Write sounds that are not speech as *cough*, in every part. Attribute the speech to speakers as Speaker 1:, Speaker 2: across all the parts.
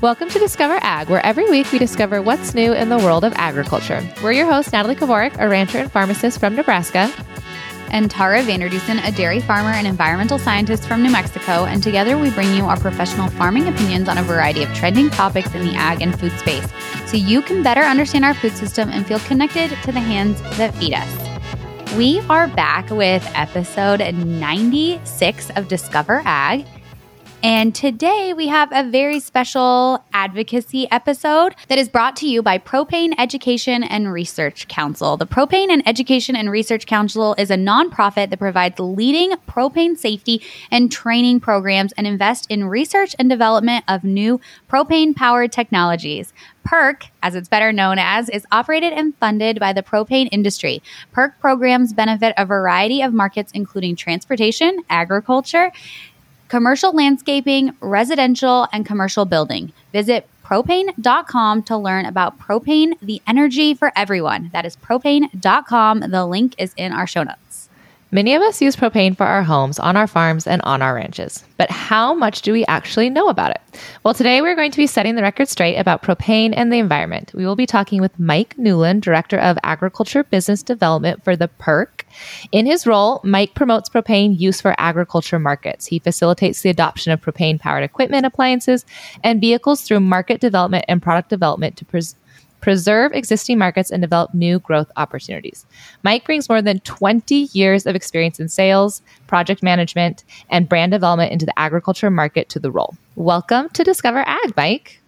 Speaker 1: Welcome to Discover Ag, where every week we discover what's new in the world of agriculture. We're your host, Natalie Kovarik, a rancher and pharmacist from Nebraska.
Speaker 2: And Tara Vander Dussen, a dairy farmer and environmental scientist from New Mexico. And together we bring you our professional farming opinions on a variety of trending topics in the ag and food space so you can better understand our food system and feel connected to the hands that feed us. We are back with episode 96 of Discover Ag. And today we have a very special advocacy episode that is brought to you by Propane Education and Research Council. The Propane and Education and Research Council is a nonprofit that provides leading propane safety and training programs and invests in research and development of new propane powered technologies. PERC, as it's better known as, is operated and funded by the propane industry. PERC programs benefit a variety of markets, including transportation, agriculture, commercial landscaping, residential, and commercial building. Visit propane.com to learn about propane, the energy for everyone. That is propane.com. The link is in our show notes.
Speaker 1: Many of us use propane for our homes, on our farms, and on our ranches. But how much do we actually know about it? Well, today we're going to be setting the record straight about propane and the environment. We will be talking with Mike Newland, Director of Agriculture Business Development for the PERC. In his role, Mike promotes propane use for agriculture markets. He facilitates the adoption of propane powered equipment, appliances, and vehicles through market development and product development to preserve existing markets, and develop new growth opportunities. Mike brings more than 20 years of experience in sales, project management, and brand development into the agriculture market to the role. Welcome to Discover Ag, Mike.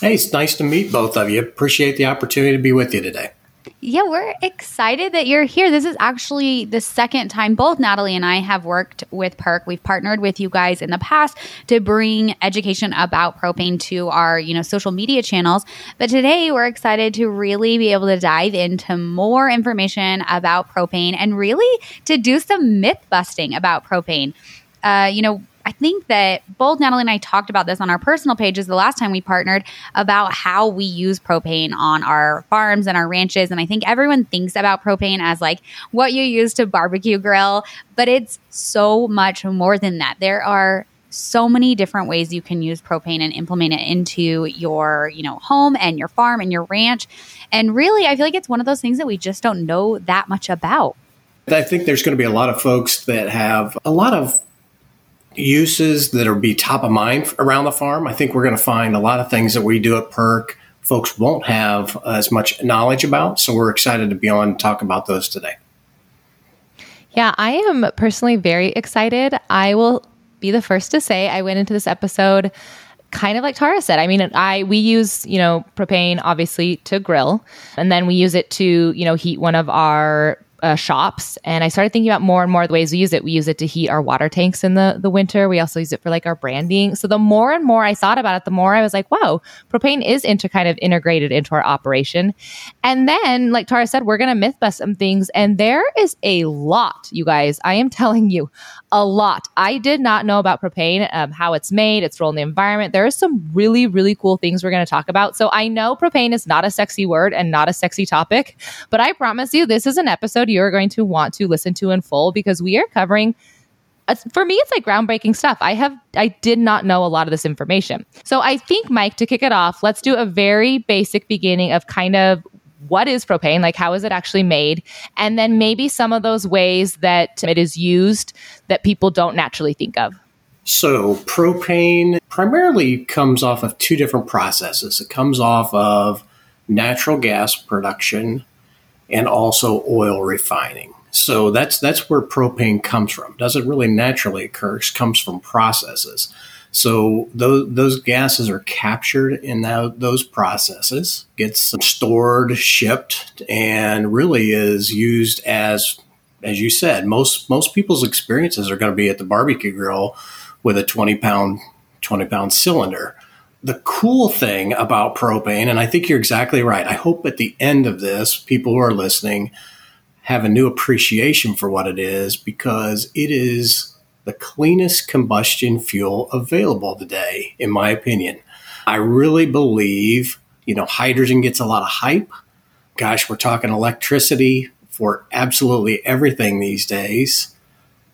Speaker 3: Hey, it's nice to meet both of you. Appreciate the opportunity to be with you today.
Speaker 2: Yeah, we're excited that you're here. This is actually the second time both Natalie and I have worked with PERC. We've partnered with you guys in the past to bring education about propane to our, you know, social media channels. But today we're excited to really be able to dive into more information about propane and really to do some myth busting about propane. Uh, you know, I think that both Natalie and I talked about this on our personal pages the last time we partnered about how we use propane on our farms and our ranches. And I think everyone thinks about propane as like what you use to barbecue grill, but it's so much more than that. There are so many different ways you can use propane and implement it into your, you know, home and your farm and your ranch. And really, I feel like it's one of those things that we just don't know that much about.
Speaker 3: I think there's going to be a lot of folks that have a lot of uses that will be top of mind around the farm. I think we're going to find a lot of things that we do at PERC folks won't have as much knowledge about. So we're excited to be on and talk about those today.
Speaker 1: Yeah, I am personally very excited. I will be the first to say I went into this episode kind of like Tara said. I mean, I we use, you know, propane obviously to grill and then we use it to, you know, heat one of our uh, shops and I started thinking about more and more the ways we use it. We use it to heat our water tanks in the, the winter. We also use it for like our branding. So the more and more I thought about it, the more I was like, wow, propane is into kind of integrated into our operation. And then, like Tara said, we're going to myth bust some things. And there is a lot, you guys. I am *laughs* telling you, a lot. I did not know about propane, um, how it's made, its role in the environment. There are some really, really cool things we're going to talk about. So I know propane is not a sexy word and not a sexy topic, but I promise you, this is an episode you're going to want to listen to in full because we are covering uh, for me it's like groundbreaking stuff i have i did not know a lot of this information so i think mike to kick it off let's do a very basic beginning of kind of what is propane like how is it actually made and then maybe some of those ways that it is used that people don't naturally think of
Speaker 3: so propane primarily comes off of two different processes it comes off of natural gas production and also oil refining. So that's that's where propane comes from. Doesn't really naturally occur. It comes from processes. So those those gases are captured in that, those processes, gets stored, shipped, and really is used as as you said. Most most people's experiences are going to be at the barbecue grill with a twenty pound twenty pound cylinder the cool thing about propane, and I think you're exactly right. I hope at the end of this, people who are listening have a new appreciation for what it is because it is the cleanest combustion fuel available today, in my opinion. I really believe, you know, hydrogen gets a lot of hype. Gosh, we're talking electricity for absolutely everything these days.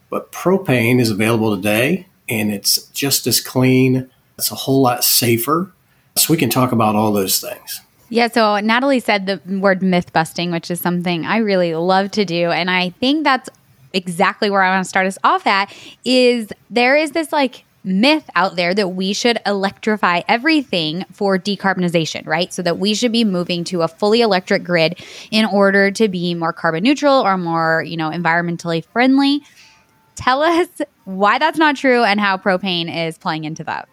Speaker 3: But propane is available today and it's just as clean It's a whole lot safer. So we can talk about all those things.
Speaker 2: Yeah, so Natalie said the word myth busting, which is something I really love to do. And I think that's exactly where I want to start us off at is there is this like myth out there that we should electrify everything for decarbonization, right? So that we should be moving to a fully electric grid in order to be more carbon neutral or more, you know, environmentally friendly. Tell us why that's not true and how propane is playing into that.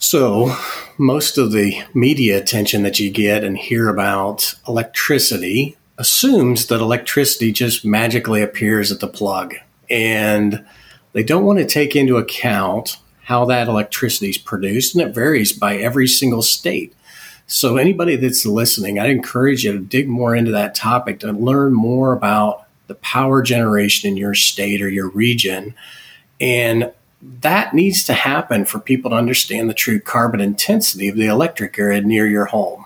Speaker 3: So, most of the media attention that you get and hear about electricity assumes that electricity just magically appears at the plug. And they don't want to take into account how that electricity is produced, and it varies by every single state. So, anybody that's listening, I'd encourage you to dig more into that topic to learn more about the power generation in your state or your region and that needs to happen for people to understand the true carbon intensity of the electric grid near your home.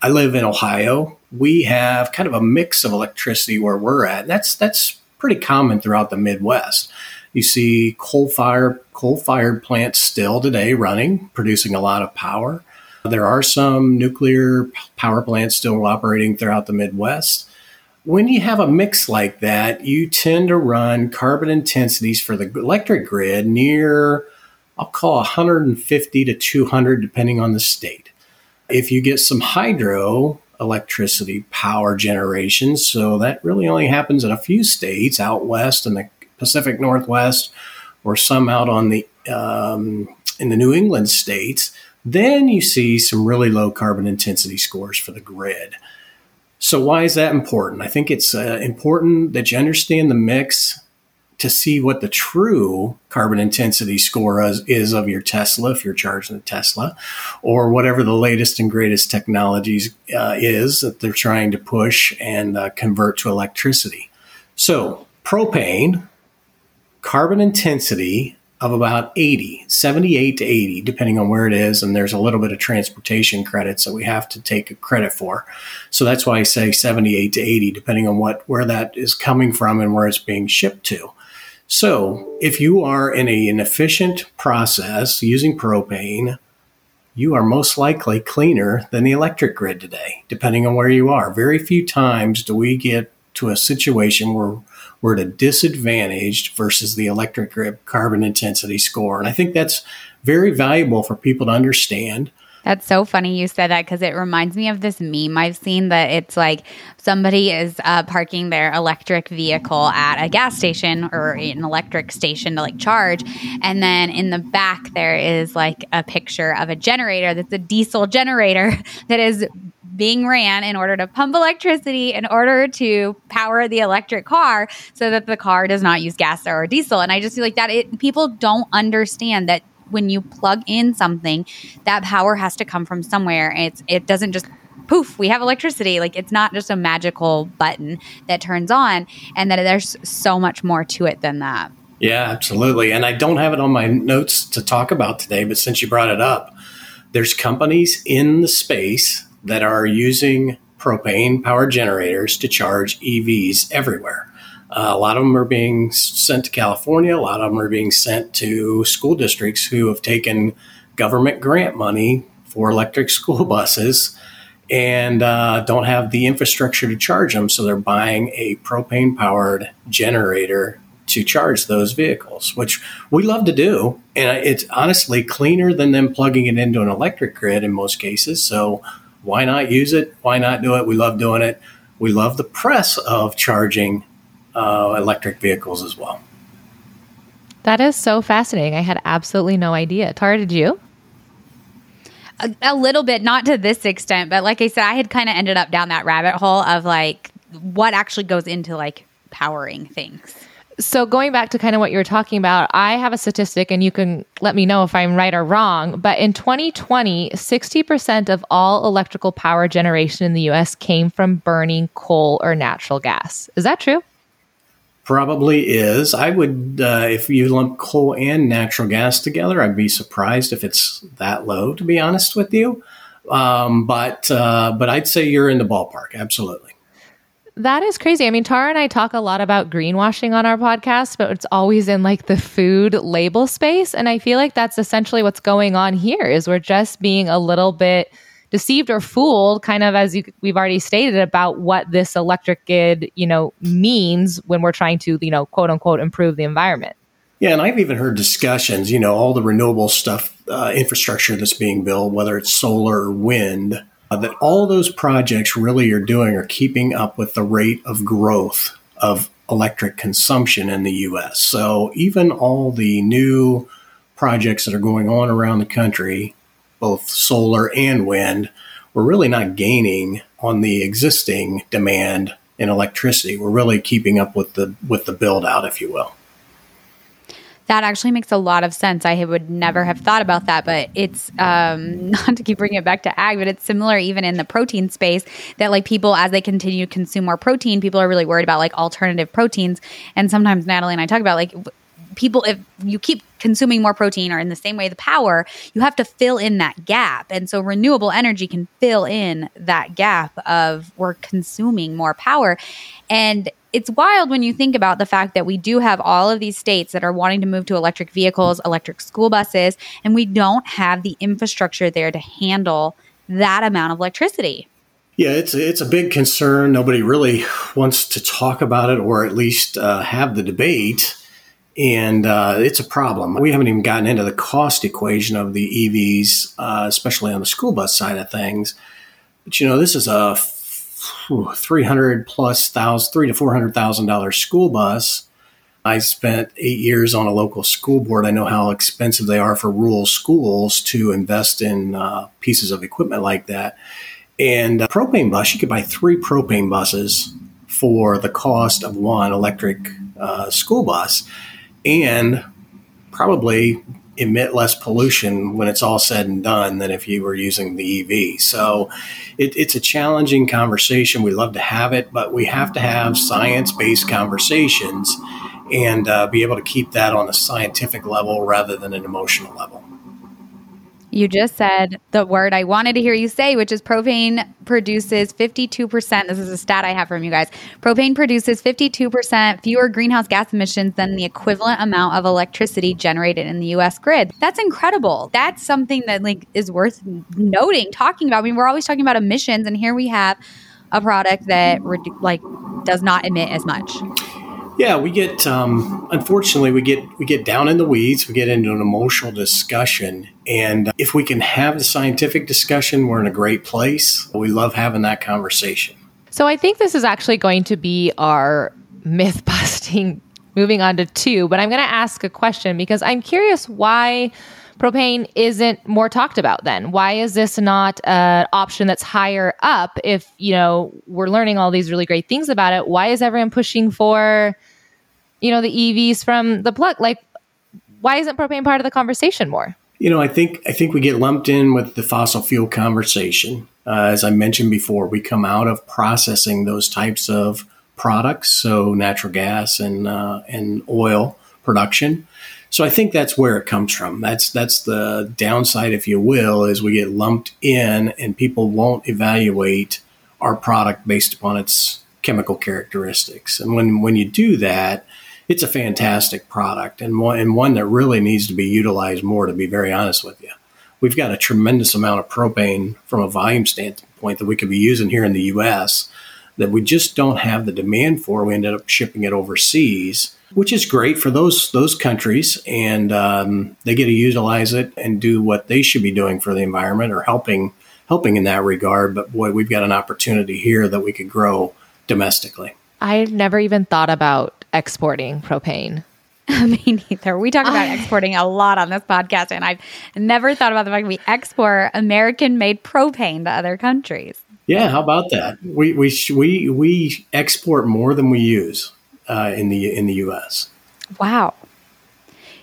Speaker 3: I live in Ohio. We have kind of a mix of electricity where we're at. That's that's pretty common throughout the Midwest. You see coal fire coal fired plants still today running, producing a lot of power. There are some nuclear power plants still operating throughout the Midwest when you have a mix like that, you tend to run carbon intensities for the electric grid near, I'll call 150 to 200, depending on the state. If you get some hydro electricity power generation, so that really only happens in a few states out west in the Pacific Northwest, or some out on the um, in the New England states, then you see some really low carbon intensity scores for the grid. So, why is that important? I think it's uh, important that you understand the mix to see what the true carbon intensity score is, is, of your Tesla, if you're charging a Tesla, or whatever the latest and greatest technologies uh, is that they're trying to push and uh, convert to electricity. So, propane, carbon intensity of about 80, 78 to 80, depending on where it is. And there's a little bit of transportation credits that we have to take a credit for. So that's why I say 78 to 80, depending on what, where that is coming from and where it's being shipped to. So if you are in a, an efficient process using propane, you are most likely cleaner than the electric grid today, depending on where you are. Very few times do we get to a situation where we're at a disadvantaged versus the electric grid carbon intensity score. And I think that's very valuable for people to understand.
Speaker 2: That's so funny you said that because it reminds me of this meme I've seen that it's like somebody is uh, parking their electric vehicle at a gas station or an electric station to like charge. And then in the back, there is like a picture of a generator that's a diesel generator *laughs* that is being ran in order to pump electricity in order to power the electric car so that the car does not use gas or diesel. And I just feel like that it, people don't understand that when you plug in something, that power has to come from somewhere. It's it doesn't just poof, we have electricity. Like it's not just a magical button that turns on, and that there's so much more to it than that.
Speaker 3: Yeah, absolutely. And I don't have it on my notes to talk about today, but since you brought it up, there's companies in the space that are using propane power generators to charge EVs everywhere. Uh, a lot of them are being sent to California. A lot of them are being sent to school districts who have taken government grant money for electric *laughs* school buses and uh, don't have the infrastructure to charge them. So they're buying a propane powered generator to charge those vehicles, which we love to do. And it's honestly cleaner than them plugging it into an electric grid in most cases. So why not use it? Why not do it? We love doing it. We love the press of charging uh, electric vehicles as well.
Speaker 1: That is so fascinating. I had absolutely no idea. Tara, did you?
Speaker 2: A, a little bit, not to this extent, but like I said, I had kind of ended up down that rabbit hole of like what actually goes into like powering things
Speaker 1: so going back to kind of what you were talking about, I have a statistic and you can let me know if I'm right or wrong, but in 2020, 60% of all electrical power generation in the US came from burning coal or natural gas. Is that true?
Speaker 3: Probably is. I would, uh, if you lump coal and natural gas together, I'd be surprised if it's that low, to be honest with you. Um, but uh, but I'd say you're in the ballpark. Absolutely
Speaker 1: That is crazy. I mean, Tara and I talk a lot about greenwashing on our podcast, but it's always in like the food label space. And I feel like that's essentially what's going on here is we're just being a little bit deceived or fooled, kind of as you, we've already stated about what this electric grid, you know, means when we're trying to, you know, quote unquote, improve the environment.
Speaker 3: Yeah, and I've even heard discussions, you know, all the renewable stuff, uh, infrastructure that's being built, whether it's solar or wind, uh, that all those projects really are doing are keeping up with the rate of growth of electric consumption in the US. So even all the new projects that are going on around the country, both solar and wind, we're really not gaining on the existing demand in electricity. We're really keeping up with the with the build out, if you will.
Speaker 2: That actually makes a lot of sense. I would never have thought about that, but it's um, *laughs* not to keep bringing it back to ag, but it's similar even in the protein space that like people, as they continue to consume more protein, people are really worried about like alternative proteins. And sometimes Natalie and I talk about like people if you keep consuming more protein or in the same way the power you have to fill in that gap and so renewable energy can fill in that gap of we're consuming more power and it's wild when you think about the fact that we do have all of these states that are wanting to move to electric vehicles, electric school buses, and we don't have the infrastructure there to handle that amount of electricity.
Speaker 3: Yeah, it's it's a big concern. Nobody really wants to talk about it, or at least uh, have the debate, and uh, it's a problem. We haven't even gotten into the cost equation of the EVs, uh, especially on the school bus side of things. But you know, this is a 300 plus thousand, three to four hundred thousand dollar school bus. I spent eight years on a local school board. I know how expensive they are for rural schools to invest in uh, pieces of equipment like that. And a propane bus, you could buy three propane buses for the cost of one electric uh, school bus, and probably emit less pollution when it's all said and done than if you were using the EV. So it, it's a challenging conversation. We love to have it, but we have to have science based conversations and uh, be able to keep that on a scientific level rather than an emotional level.
Speaker 2: You just said the word I wanted to hear you say, which is propane produces 52%. This is a stat I have from you guys. Propane produces 52% fewer greenhouse gas emissions than the equivalent amount of electricity generated in the US grid. That's incredible. That's something that like is worth noting, talking about. I mean, we're always talking about emissions and here we have a product that like does not emit as much.
Speaker 3: Yeah, we get um, unfortunately we get we get down in the weeds. We get into an emotional discussion, and if we can have the scientific discussion, we're in a great place. We love having that conversation.
Speaker 1: So I think this is actually going to be our myth busting. Moving on to two, but I'm going to ask a question because I'm curious why propane isn't more talked about then why is this not an option that's higher up if you know we're learning all these really great things about it why is everyone pushing for you know, the EVs from the plug. Like, why isn't propane part of the conversation more?
Speaker 3: You know, I think I think we get lumped in with the fossil fuel conversation. Uh, as I mentioned before, we come out of processing those types of products, so natural gas and uh, and oil production. So I think that's where it comes from. That's that's the downside, if you will, is we get lumped in, and people won't evaluate our product based upon its chemical characteristics. And when when you do that, it's a fantastic product and one, and one that really needs to be utilized more, to be very honest with you. We've got a tremendous amount of propane from a volume standpoint that we could be using here in the US that we just don't have the demand for. We ended up shipping it overseas, which is great for those those countries, and um, they get to utilize it and do what they should be doing for the environment or helping helping in that regard. But boy, we've got an opportunity here that we could grow domestically.
Speaker 1: I never even thought about exporting propane. *laughs*
Speaker 2: Me neither. We talk about I, *laughs* exporting a lot on this podcast, and I've never thought about the fact we export American-made propane to other countries.
Speaker 3: Yeah, how about that? We we we we export more than we use uh, in the in the U.S.
Speaker 2: Wow.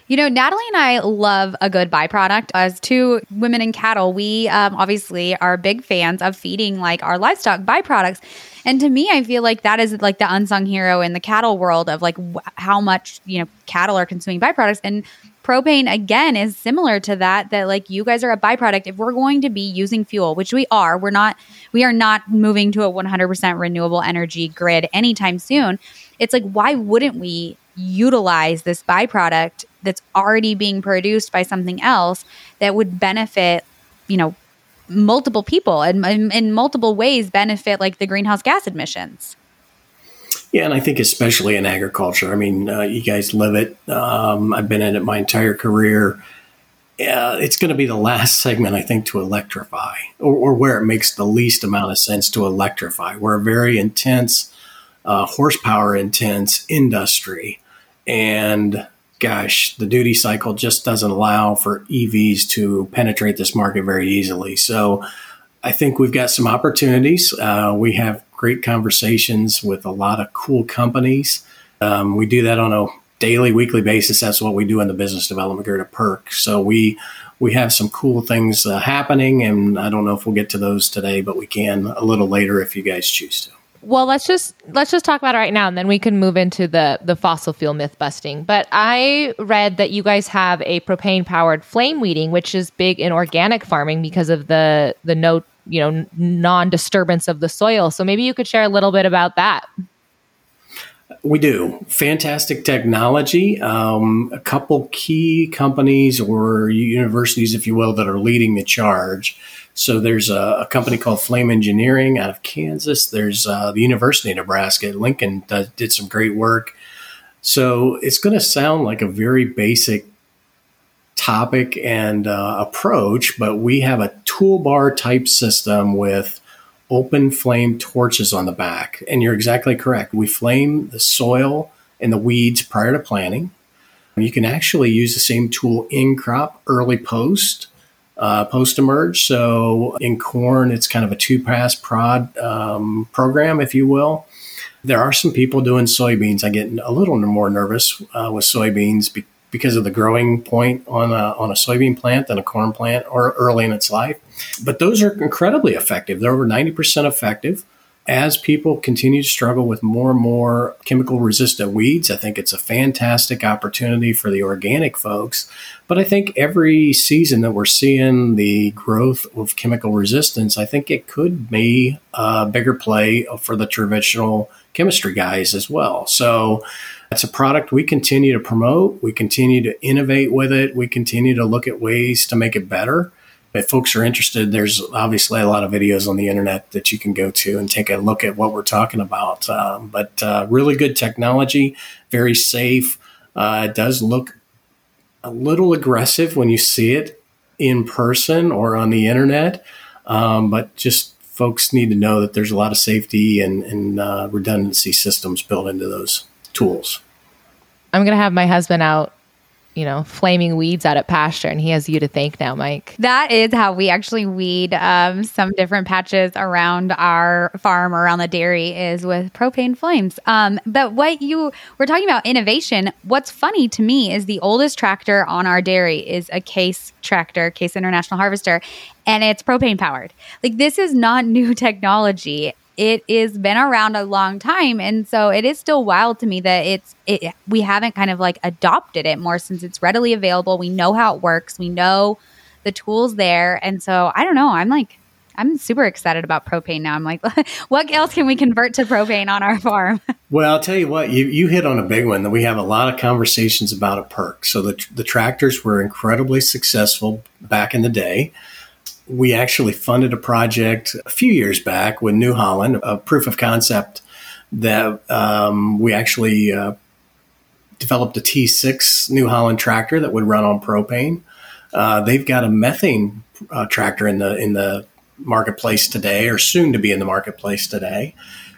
Speaker 2: You know, Natalie and I love a good byproduct. As two women in cattle, we um, obviously are big fans of feeding like our livestock byproducts. And to me, I feel like that is like the unsung hero in the cattle world of like w- how much, you know, cattle are consuming byproducts. And propane again is similar to that that like you guys are a byproduct if we're going to be using fuel which we are we're not we are not moving to a 100% renewable energy grid anytime soon it's like why wouldn't we utilize this byproduct that's already being produced by something else that would benefit you know multiple people and in, multiple ways benefit like the greenhouse gas emissions
Speaker 3: yeah, and I think especially in agriculture. I mean, uh, you guys live it. Um, I've been in it my entire career. Uh, it's going to be the last segment, I think, to electrify, or, or, where it makes the least amount of sense to electrify. We're a very intense, uh, horsepower intense industry, and gosh, the duty cycle just doesn't allow for EVs to penetrate this market very easily. So, I think we've got some opportunities. Uh, we have great conversations with a lot of cool companies. Um, we do that on a daily, weekly basis. That's what we do in the business development group at PERC. So we we have some cool things uh, happening, and I don't know if we'll get to those today, but we can a little later if you guys choose to.
Speaker 1: Well, let's just let's just talk about it right now, and then we can move into the the fossil fuel myth busting. But I read that you guys have a propane powered flame weeding, which is big in organic farming because of the the no you know non-disturbance of the soil. So maybe you could share a little bit about that.
Speaker 3: We do. Fantastic technology. Um, a couple key companies or universities if you will that are leading the charge so there's a, a company called flame engineering out of kansas there's uh, the university of nebraska lincoln did some great work so it's going to sound like a very basic topic and uh, approach, but we have a toolbar type system with open flame torches on the back. And you're exactly correct. We flame the soil and the weeds prior to planting. You can actually use the same tool in crop, early post, uh, post emerge. So in corn, it's kind of a two pass prod um, program, if you will. There are some people doing soybeans. I get a little more nervous uh, with soybeans because because of the growing point on a, on a soybean plant than a corn plant or early in its life. But those are incredibly effective. They're over 90% effective. As people continue to struggle with more and more chemical resistant weeds, I think it's a fantastic opportunity for the organic folks. But I think every season that we're seeing the growth of chemical resistance, I think it could be a bigger play for the traditional chemistry guys as well. So it's a product we continue to promote. We continue to innovate with it. We continue to look at ways to make it better. If folks are interested, there's obviously a lot of videos on the internet that you can go to and take a look at what we're talking about. Um, but uh, really good technology, very safe. Uh, it does look a little aggressive when you see it in person or on the internet, um, but just folks need to know that there's a lot of safety and, and uh, redundancy systems built into those tools.
Speaker 1: I'm going to have my husband out, you know, flaming weeds out at pasture, and he has you to thank now, Mike.
Speaker 2: That is how we actually weed um, some different patches around our farm, around the dairy, is with propane flames. Um, but what you were talking about innovation, what's funny to me is the oldest tractor on our dairy is a Case tractor, Case International Harvester, and it's propane powered. Like, this is not *laughs* new technology it is been around a long time. And so it is still wild to me that it's it, we haven't kind of like adopted it more since it's readily available. We know how it works. We know the tools there. And so i don't know. I'm like i'm super excited about propane now. I'm like *laughs* what else can we convert to propane on our farm? *laughs*
Speaker 3: Well i'll tell you what you, you hit on a big one that we have a lot of conversations about a PERC. So the, the tractors were incredibly successful back in the day we actually funded a project a few years back with New Holland, a proof of concept that um, we actually uh, developed a T6 New Holland tractor that would run on propane. Uh, they've got a methane uh, tractor in the in the marketplace today, or soon to be in the marketplace today.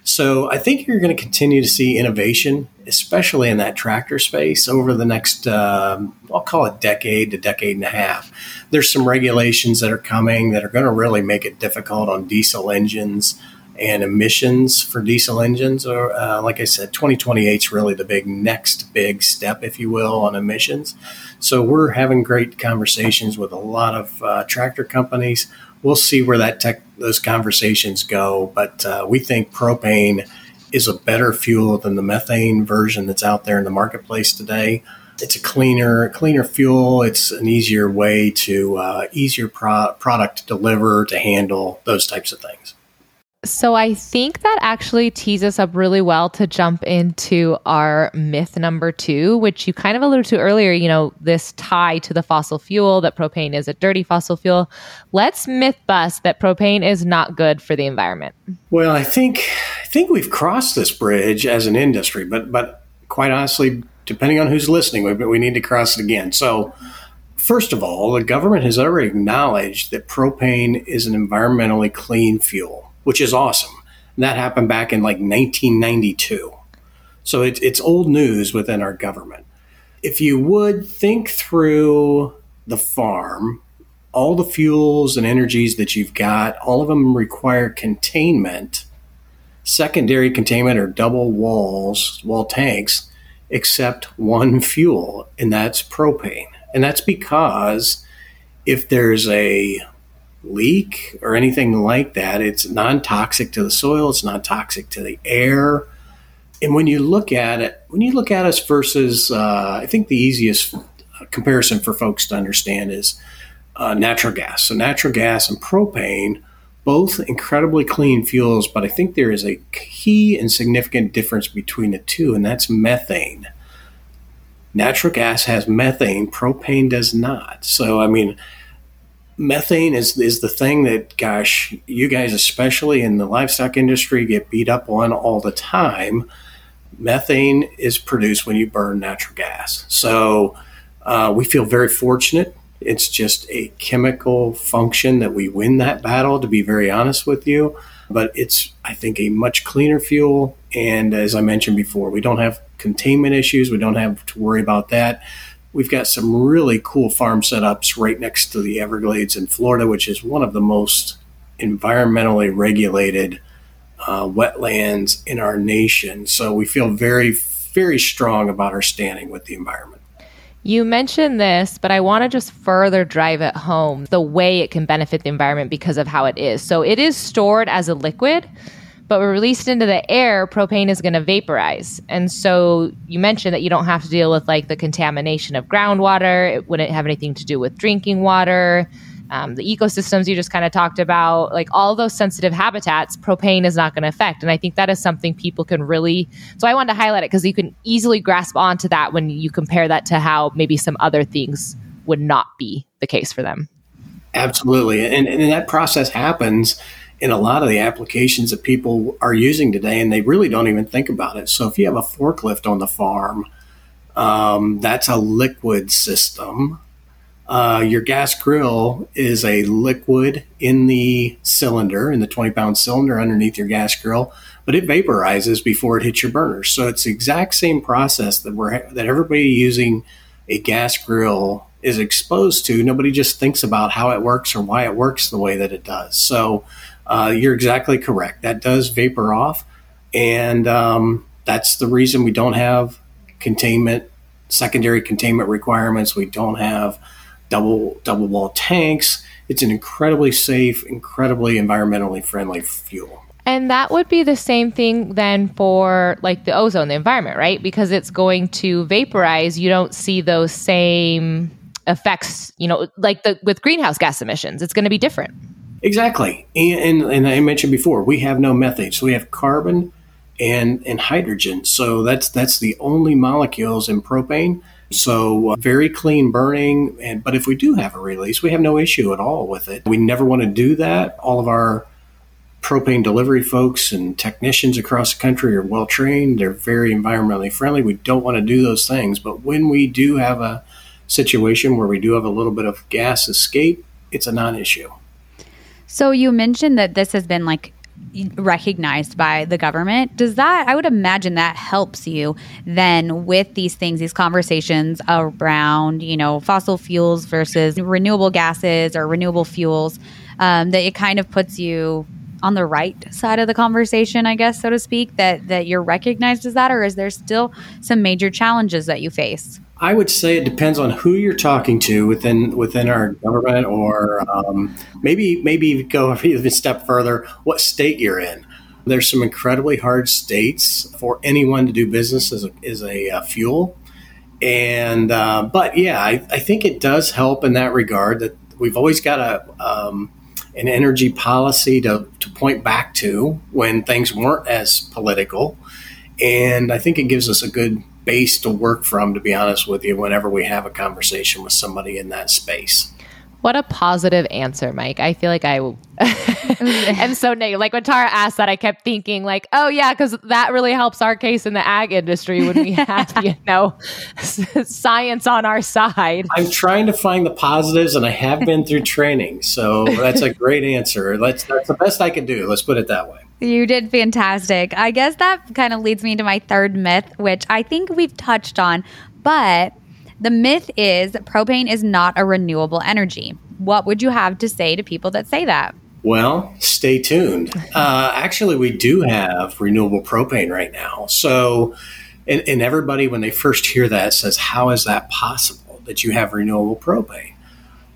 Speaker 3: So I think you're going to continue to see innovation, especially in that tractor space, over the next, um, I'll call it decade to decade and a half. There's some regulations that are coming that are going to really make it difficult on diesel engines and emissions for diesel engines. Or, uh, like I said, 2028 is really the big next big step, if you will, on emissions. So we're having great conversations with a lot of uh, tractor companies. We'll see where that tech, those conversations go, but uh, we think propane is a better fuel than the methane version that's out there in the marketplace today. It's a cleaner, cleaner fuel. It's an easier way to uh, easier pro- product to deliver, to handle those types of things.
Speaker 1: So I think that actually tees us up really well to jump into our myth number two, which you kind of alluded to earlier. You know, this tie to the fossil fuel that propane is a dirty fossil fuel. Let's myth bust that propane is not good for the environment.
Speaker 3: Well, I think I think we've crossed this bridge as an industry, but but quite honestly, depending on who's listening, we, but we need to cross it again. So. First of all, the government has already acknowledged that propane is an environmentally clean fuel which is awesome. And that happened back in like 1992. So it's, it's old news within our government. If you would think through the farm, all the fuels and energies that you've got, all of them require containment, secondary containment or double walls, wall tanks, except one fuel, and that's propane. And that's because if there's a leak or anything like that. It's non toxic to the soil, it's non toxic to the air. And when you look at it, when you look at us versus, uh, I think the easiest comparison for folks to understand is uh, natural gas. So, natural gas and propane, both incredibly clean fuels, but I think there is a key and significant difference between the two, and that's methane. Natural gas has methane, propane does not. So, I mean, methane is is the thing that gosh you guys especially in the livestock industry get beat up on all the time. Methane is produced when you burn natural gas. So uh, we feel very fortunate. It's just a chemical function that we win that battle to be very honest with you. But it's i think a much cleaner fuel. And as i mentioned before we don't have containment issues. We don't have to worry about that We've got some really cool farm setups right next to the Everglades in Florida, which is one of the most environmentally regulated uh, wetlands in our nation. So we feel very, very strong about our standing with the environment.
Speaker 1: You mentioned this, but I want to just further drive it home the way it can benefit the environment because of how it is. So it is stored as a liquid but released into the air, propane is going to vaporize. And so you mentioned that you don't have to deal with like the contamination of groundwater. It wouldn't have anything to do with drinking water. Um, the ecosystems you just kind of talked about, like all those sensitive habitats, propane is not going to affect. And I think that is something people can really. So I wanted to highlight it because you can easily grasp onto that when you compare that to how maybe some other things would not be the case for them.
Speaker 3: Absolutely. And, and that process happens in a lot of the applications that people are using today, and they really don't even think about it. So if you have a forklift on the farm, um, that's a liquid system. Uh, your gas grill is a liquid in the cylinder, in the 20 pound cylinder underneath your gas grill, but it vaporizes before it hits your burner. So it's the exact same process that we're that everybody using a gas grill is exposed to. Nobody just thinks about how it works or why it works the way that it does. So uh, you're exactly correct. That does vapor off, and um, that's the reason we don't have containment, secondary containment requirements. We don't have double double wall tanks. It's an incredibly safe, incredibly environmentally friendly fuel.
Speaker 1: And that would be the same thing then for like the ozone, the environment, right? Because it's going to vaporize. You don't see those same effects, you know, like the with greenhouse gas emissions. It's going to be different.
Speaker 3: Exactly, and, and, and I mentioned before we have no methane, so we have carbon and and hydrogen. So that's that's the only molecules in propane. So uh, very clean burning, and but if we do have a release, we have no issue at all with it. We never want to do that. All of our propane delivery folks and technicians across the country are well trained. They're very environmentally friendly. We don't want to do those things, but when we do have a situation where we do have a little bit of gas escape, it's a non-issue.
Speaker 2: So you mentioned that this has been like recognized by the government. Does that, I would imagine that helps you then with these things, these conversations around, you know, fossil fuels versus renewable gases or renewable fuels, um, that it kind of puts you on the right side of the conversation, I guess, so to speak, that that you're recognized as that, or is there still some major challenges that you face?
Speaker 3: I would say it depends on who you're talking to within within our government, or um, maybe maybe go *laughs* even a step further, what state you're in. There's some incredibly hard states for anyone to do business as a, as a uh, fuel, and uh, but yeah, I, I, think it does help in that regard that we've always got a um, an energy policy to, to point back to when things weren't as political. And I think it gives us a good base to work from, to be honest with you, whenever we have a conversation with somebody in that space.
Speaker 1: What a positive answer, Mike. I feel like I *laughs* am so negative. Like when Tara asked that, I kept thinking, like, oh, yeah, because that really helps our case in the ag industry when we have, *laughs* you know, science on our side.
Speaker 3: I'm trying to find the positives, and I have been through training. So that's a great answer. That's, that's the best I can do. Let's put it that way.
Speaker 2: You did fantastic. I guess that kind of leads me to my third myth, which I think we've touched on, but the myth is propane is not a renewable energy. What would you have to say to people that say that?
Speaker 3: Well, stay tuned. Uh, actually, we do have renewable propane right now. So, and, and everybody, when they first hear that, says, How is that possible that you have renewable propane?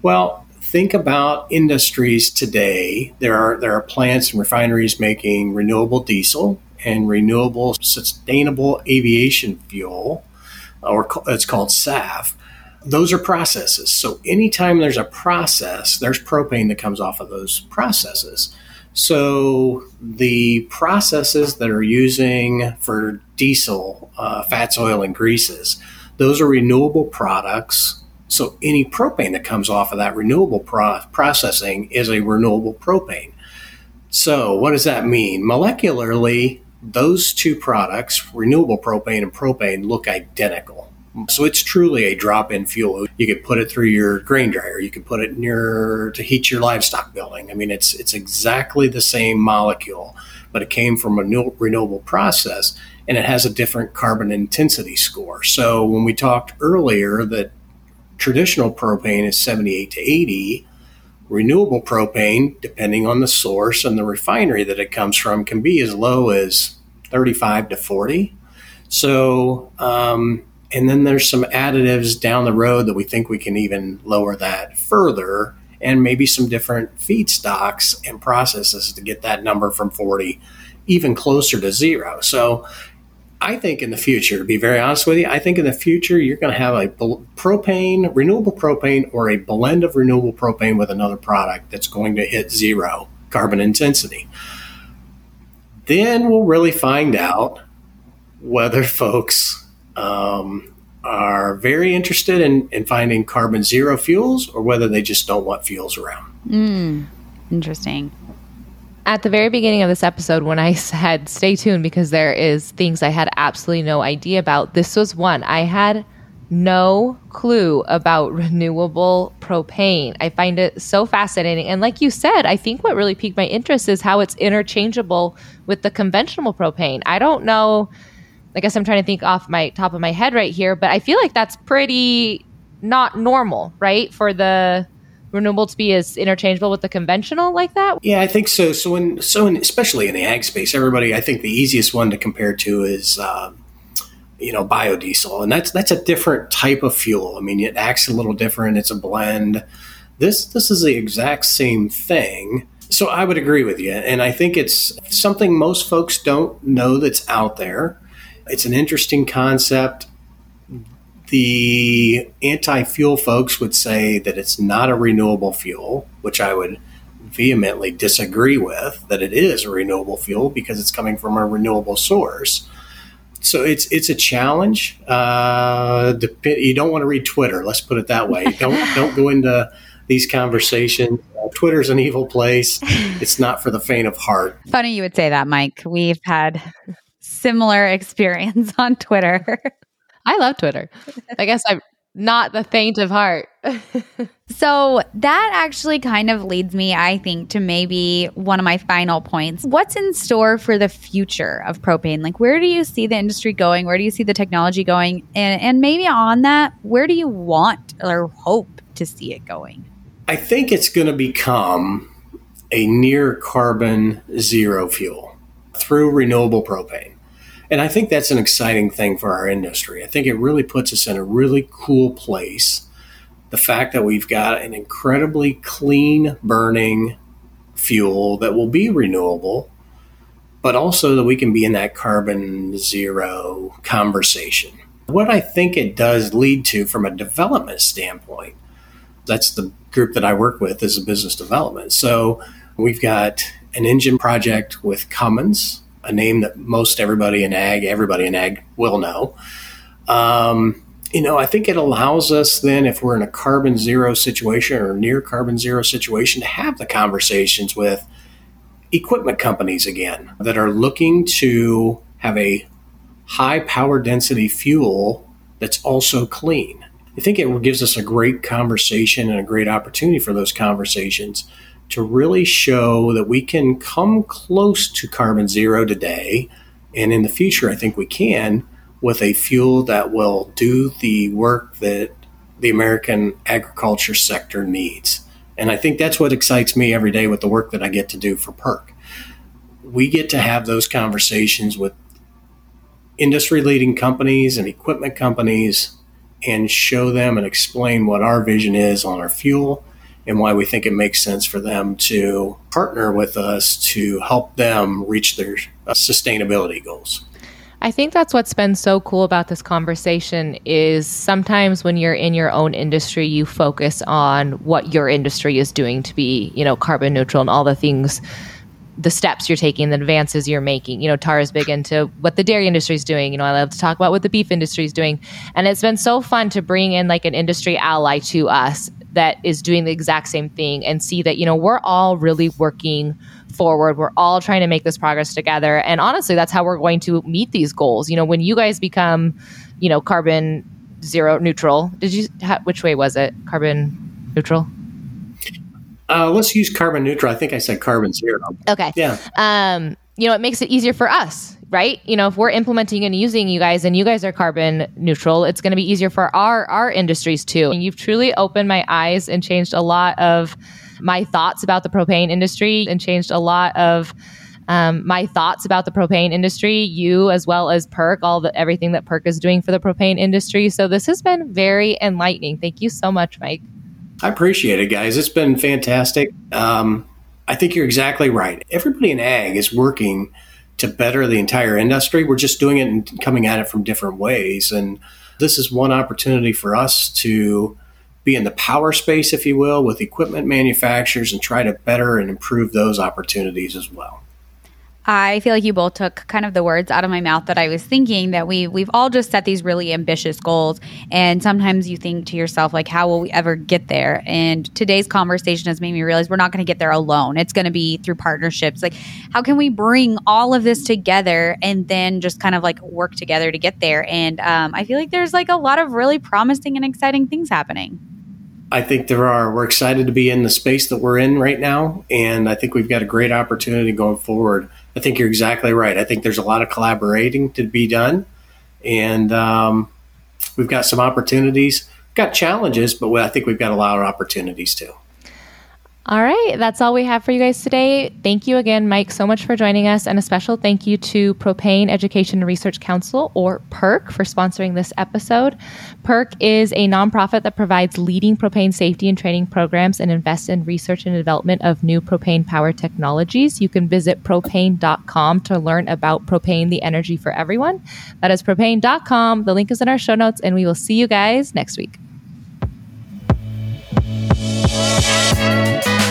Speaker 3: Well, think about industries today. There are there are plants and refineries making renewable diesel and renewable sustainable aviation fuel or it's called SAF. Those are processes. So anytime there's a process, there's propane that comes off of those processes. So the processes that are using for diesel, uh, fats, oil, and greases, those are renewable products. So any propane that comes off of that renewable pro- processing is a renewable propane. So what does that mean? Molecularly, those two products, renewable propane and propane, look identical. So it's truly a drop-in fuel. You could put it through your grain dryer. You could put it near to heat your livestock building. I mean, it's it's exactly the same molecule, but it came from a new, renewable process, and it has a different carbon intensity score. So when we talked earlier that traditional propane is 78 to 80, renewable propane, depending on the source and the refinery that it comes from, can be as low as 35 to 40. So, um, and then there's some additives down the road that we think we can even lower that further, and maybe some different feedstocks and processes to get that number from 40 even closer to zero. So, I think in the future, to be very honest with you, I think in the future you're going to have a propane, renewable propane, or a blend of renewable propane with another product that's going to hit zero carbon intensity. Then we'll really find out whether folks um, are very interested in, in finding carbon zero fuels or whether they just don't want fuels around.
Speaker 2: Mm, interesting
Speaker 1: at the very beginning of this episode when I *laughs* said stay tuned because there is things I had absolutely no idea about. This was one. I had no clue about *laughs* renewable propane. I find it so fascinating. And like you said, I think what really piqued my interest is how it's interchangeable with the conventional propane. I don't know. I guess I'm trying to think off my top of my head right here, but I feel like that's pretty not normal, right? For the renewable to be as interchangeable with the conventional like that?
Speaker 3: Yeah, I think so. So in so in, especially in the ag space, everybody, I think the easiest one to compare to is. Uh, you know, biodiesel, and that's that's a different type of fuel. I mean, it acts a little different. It's a blend. This this is the exact same thing. So I would agree with you, and I think it's something most folks don't know that's out there. It's an interesting concept the anti fuel folks would say that it's not a renewable fuel, which I would vehemently disagree with, that it is a renewable fuel because it's coming from a renewable source. So it's it's a challenge. Uh, you don't want to read Twitter. Let's put it that way. *laughs* Don't don't go into these conversations. Uh, Twitter's an evil place. It's not for the faint of heart.
Speaker 2: Funny you would say that, Mike. We've had similar *laughs* experience on Twitter. *laughs*
Speaker 1: I love Twitter. I guess I'm not the faint of heart. *laughs*
Speaker 2: so that actually kind of leads me, I think, to maybe one of my final points. What's in store for the future of propane? Like, where do you see the industry going? Where do you see the technology going? And, and maybe on that, where do you want or hope to see it going?
Speaker 3: I think it's going to become a near carbon zero fuel through renewable propane. And I think that's an exciting thing for our industry. I think it really puts us in a really cool place. The fact that we've got an incredibly clean burning fuel that will be renewable, but also that we can be in that carbon zero conversation. What I think it does lead to from a development standpoint, that's the group that I work with is a business development. So we've got an engine project with Cummins, a name that most everybody in ag, everybody in ag will know. Um, you know, I think it allows us then, if we're in a carbon zero situation or near carbon zero situation, to have the conversations with equipment companies again that are looking to have a high power density fuel that's also clean. I think it gives us a great conversation and a great opportunity for those conversations to really show that we can come close to carbon zero today. And in the future, I think we can with a fuel that will do the work that the American agriculture sector needs. And I think that's what excites me every day with the work that I get to do for PERC. We get to have those conversations with industry leading companies and equipment companies and show them and explain what our vision is on our fuel and why we think it makes sense for them to partner with us to help them reach their uh, sustainability goals.
Speaker 1: I think that's what's been so cool about this conversation is sometimes when you're in your own industry, you focus on what your industry is doing to be, you know, carbon neutral and all the things, the steps you're taking, the advances you're making. You know, Tara's big into what the dairy industry is doing. You know, I love to talk about what the beef industry is doing. And it's been so fun to bring in like an industry ally to us that is doing the exact same thing and see that, you know, we're all really working forward. We're all trying to make this progress together. And honestly, that's how we're going to meet these goals. You know, when you guys become, you know, carbon zero neutral, did you, which way was it? Carbon neutral?
Speaker 3: Uh, let's use carbon neutral. I think I said carbon zero.
Speaker 1: Okay.
Speaker 3: Yeah.
Speaker 1: Um, you know, it makes it easier for us, right? You know, if we're implementing and using you guys and you guys are carbon neutral, it's going to be easier for our our industries too. And you've truly opened my eyes and changed a lot of my thoughts about the propane industry and changed a lot of um, my thoughts about the propane industry, you as well as PERC, all the everything that PERC is doing for the propane industry. So this has been very enlightening. Thank you so much, Mike.
Speaker 3: I appreciate it, guys. It's been fantastic. Um, I think you're exactly right. Everybody in ag is working to better the entire industry. We're just doing it and coming at it from different ways. And this is one opportunity for us to be in the power space, if you will, with equipment manufacturers and try to better and improve those opportunities as well.
Speaker 2: I feel like you both took kind of the words out of my mouth that I was thinking that we we've all just set these really ambitious goals and sometimes you think to yourself like how will we ever get there? And today's conversation has made me realize we're not going to get there alone. It's going to be through partnerships. Like how can we bring all of this together and then just kind of like work together to get there? And um, I feel like there's like a lot of really promising and exciting things happening.
Speaker 3: I think there are. We're excited to be in the space that we're in right now, and I think we've got a great opportunity going forward. I think you're exactly right. I think there's a lot of collaborating to be done, and um, we've got some opportunities. We've got challenges, but I think we've got a lot of opportunities too.
Speaker 1: All right, that's all we have for you guys today. Thank you again, Mike, so much for joining us. And a special thank you to Propane Education Research Council, or PERC, for sponsoring this episode. PERC is a nonprofit that provides leading propane safety and training programs and invests in research and development of new propane power technologies. You can visit propane.com to learn about propane, the energy for everyone. That is propane.com. The link is in our show notes, and we will see you guys next week. Bye.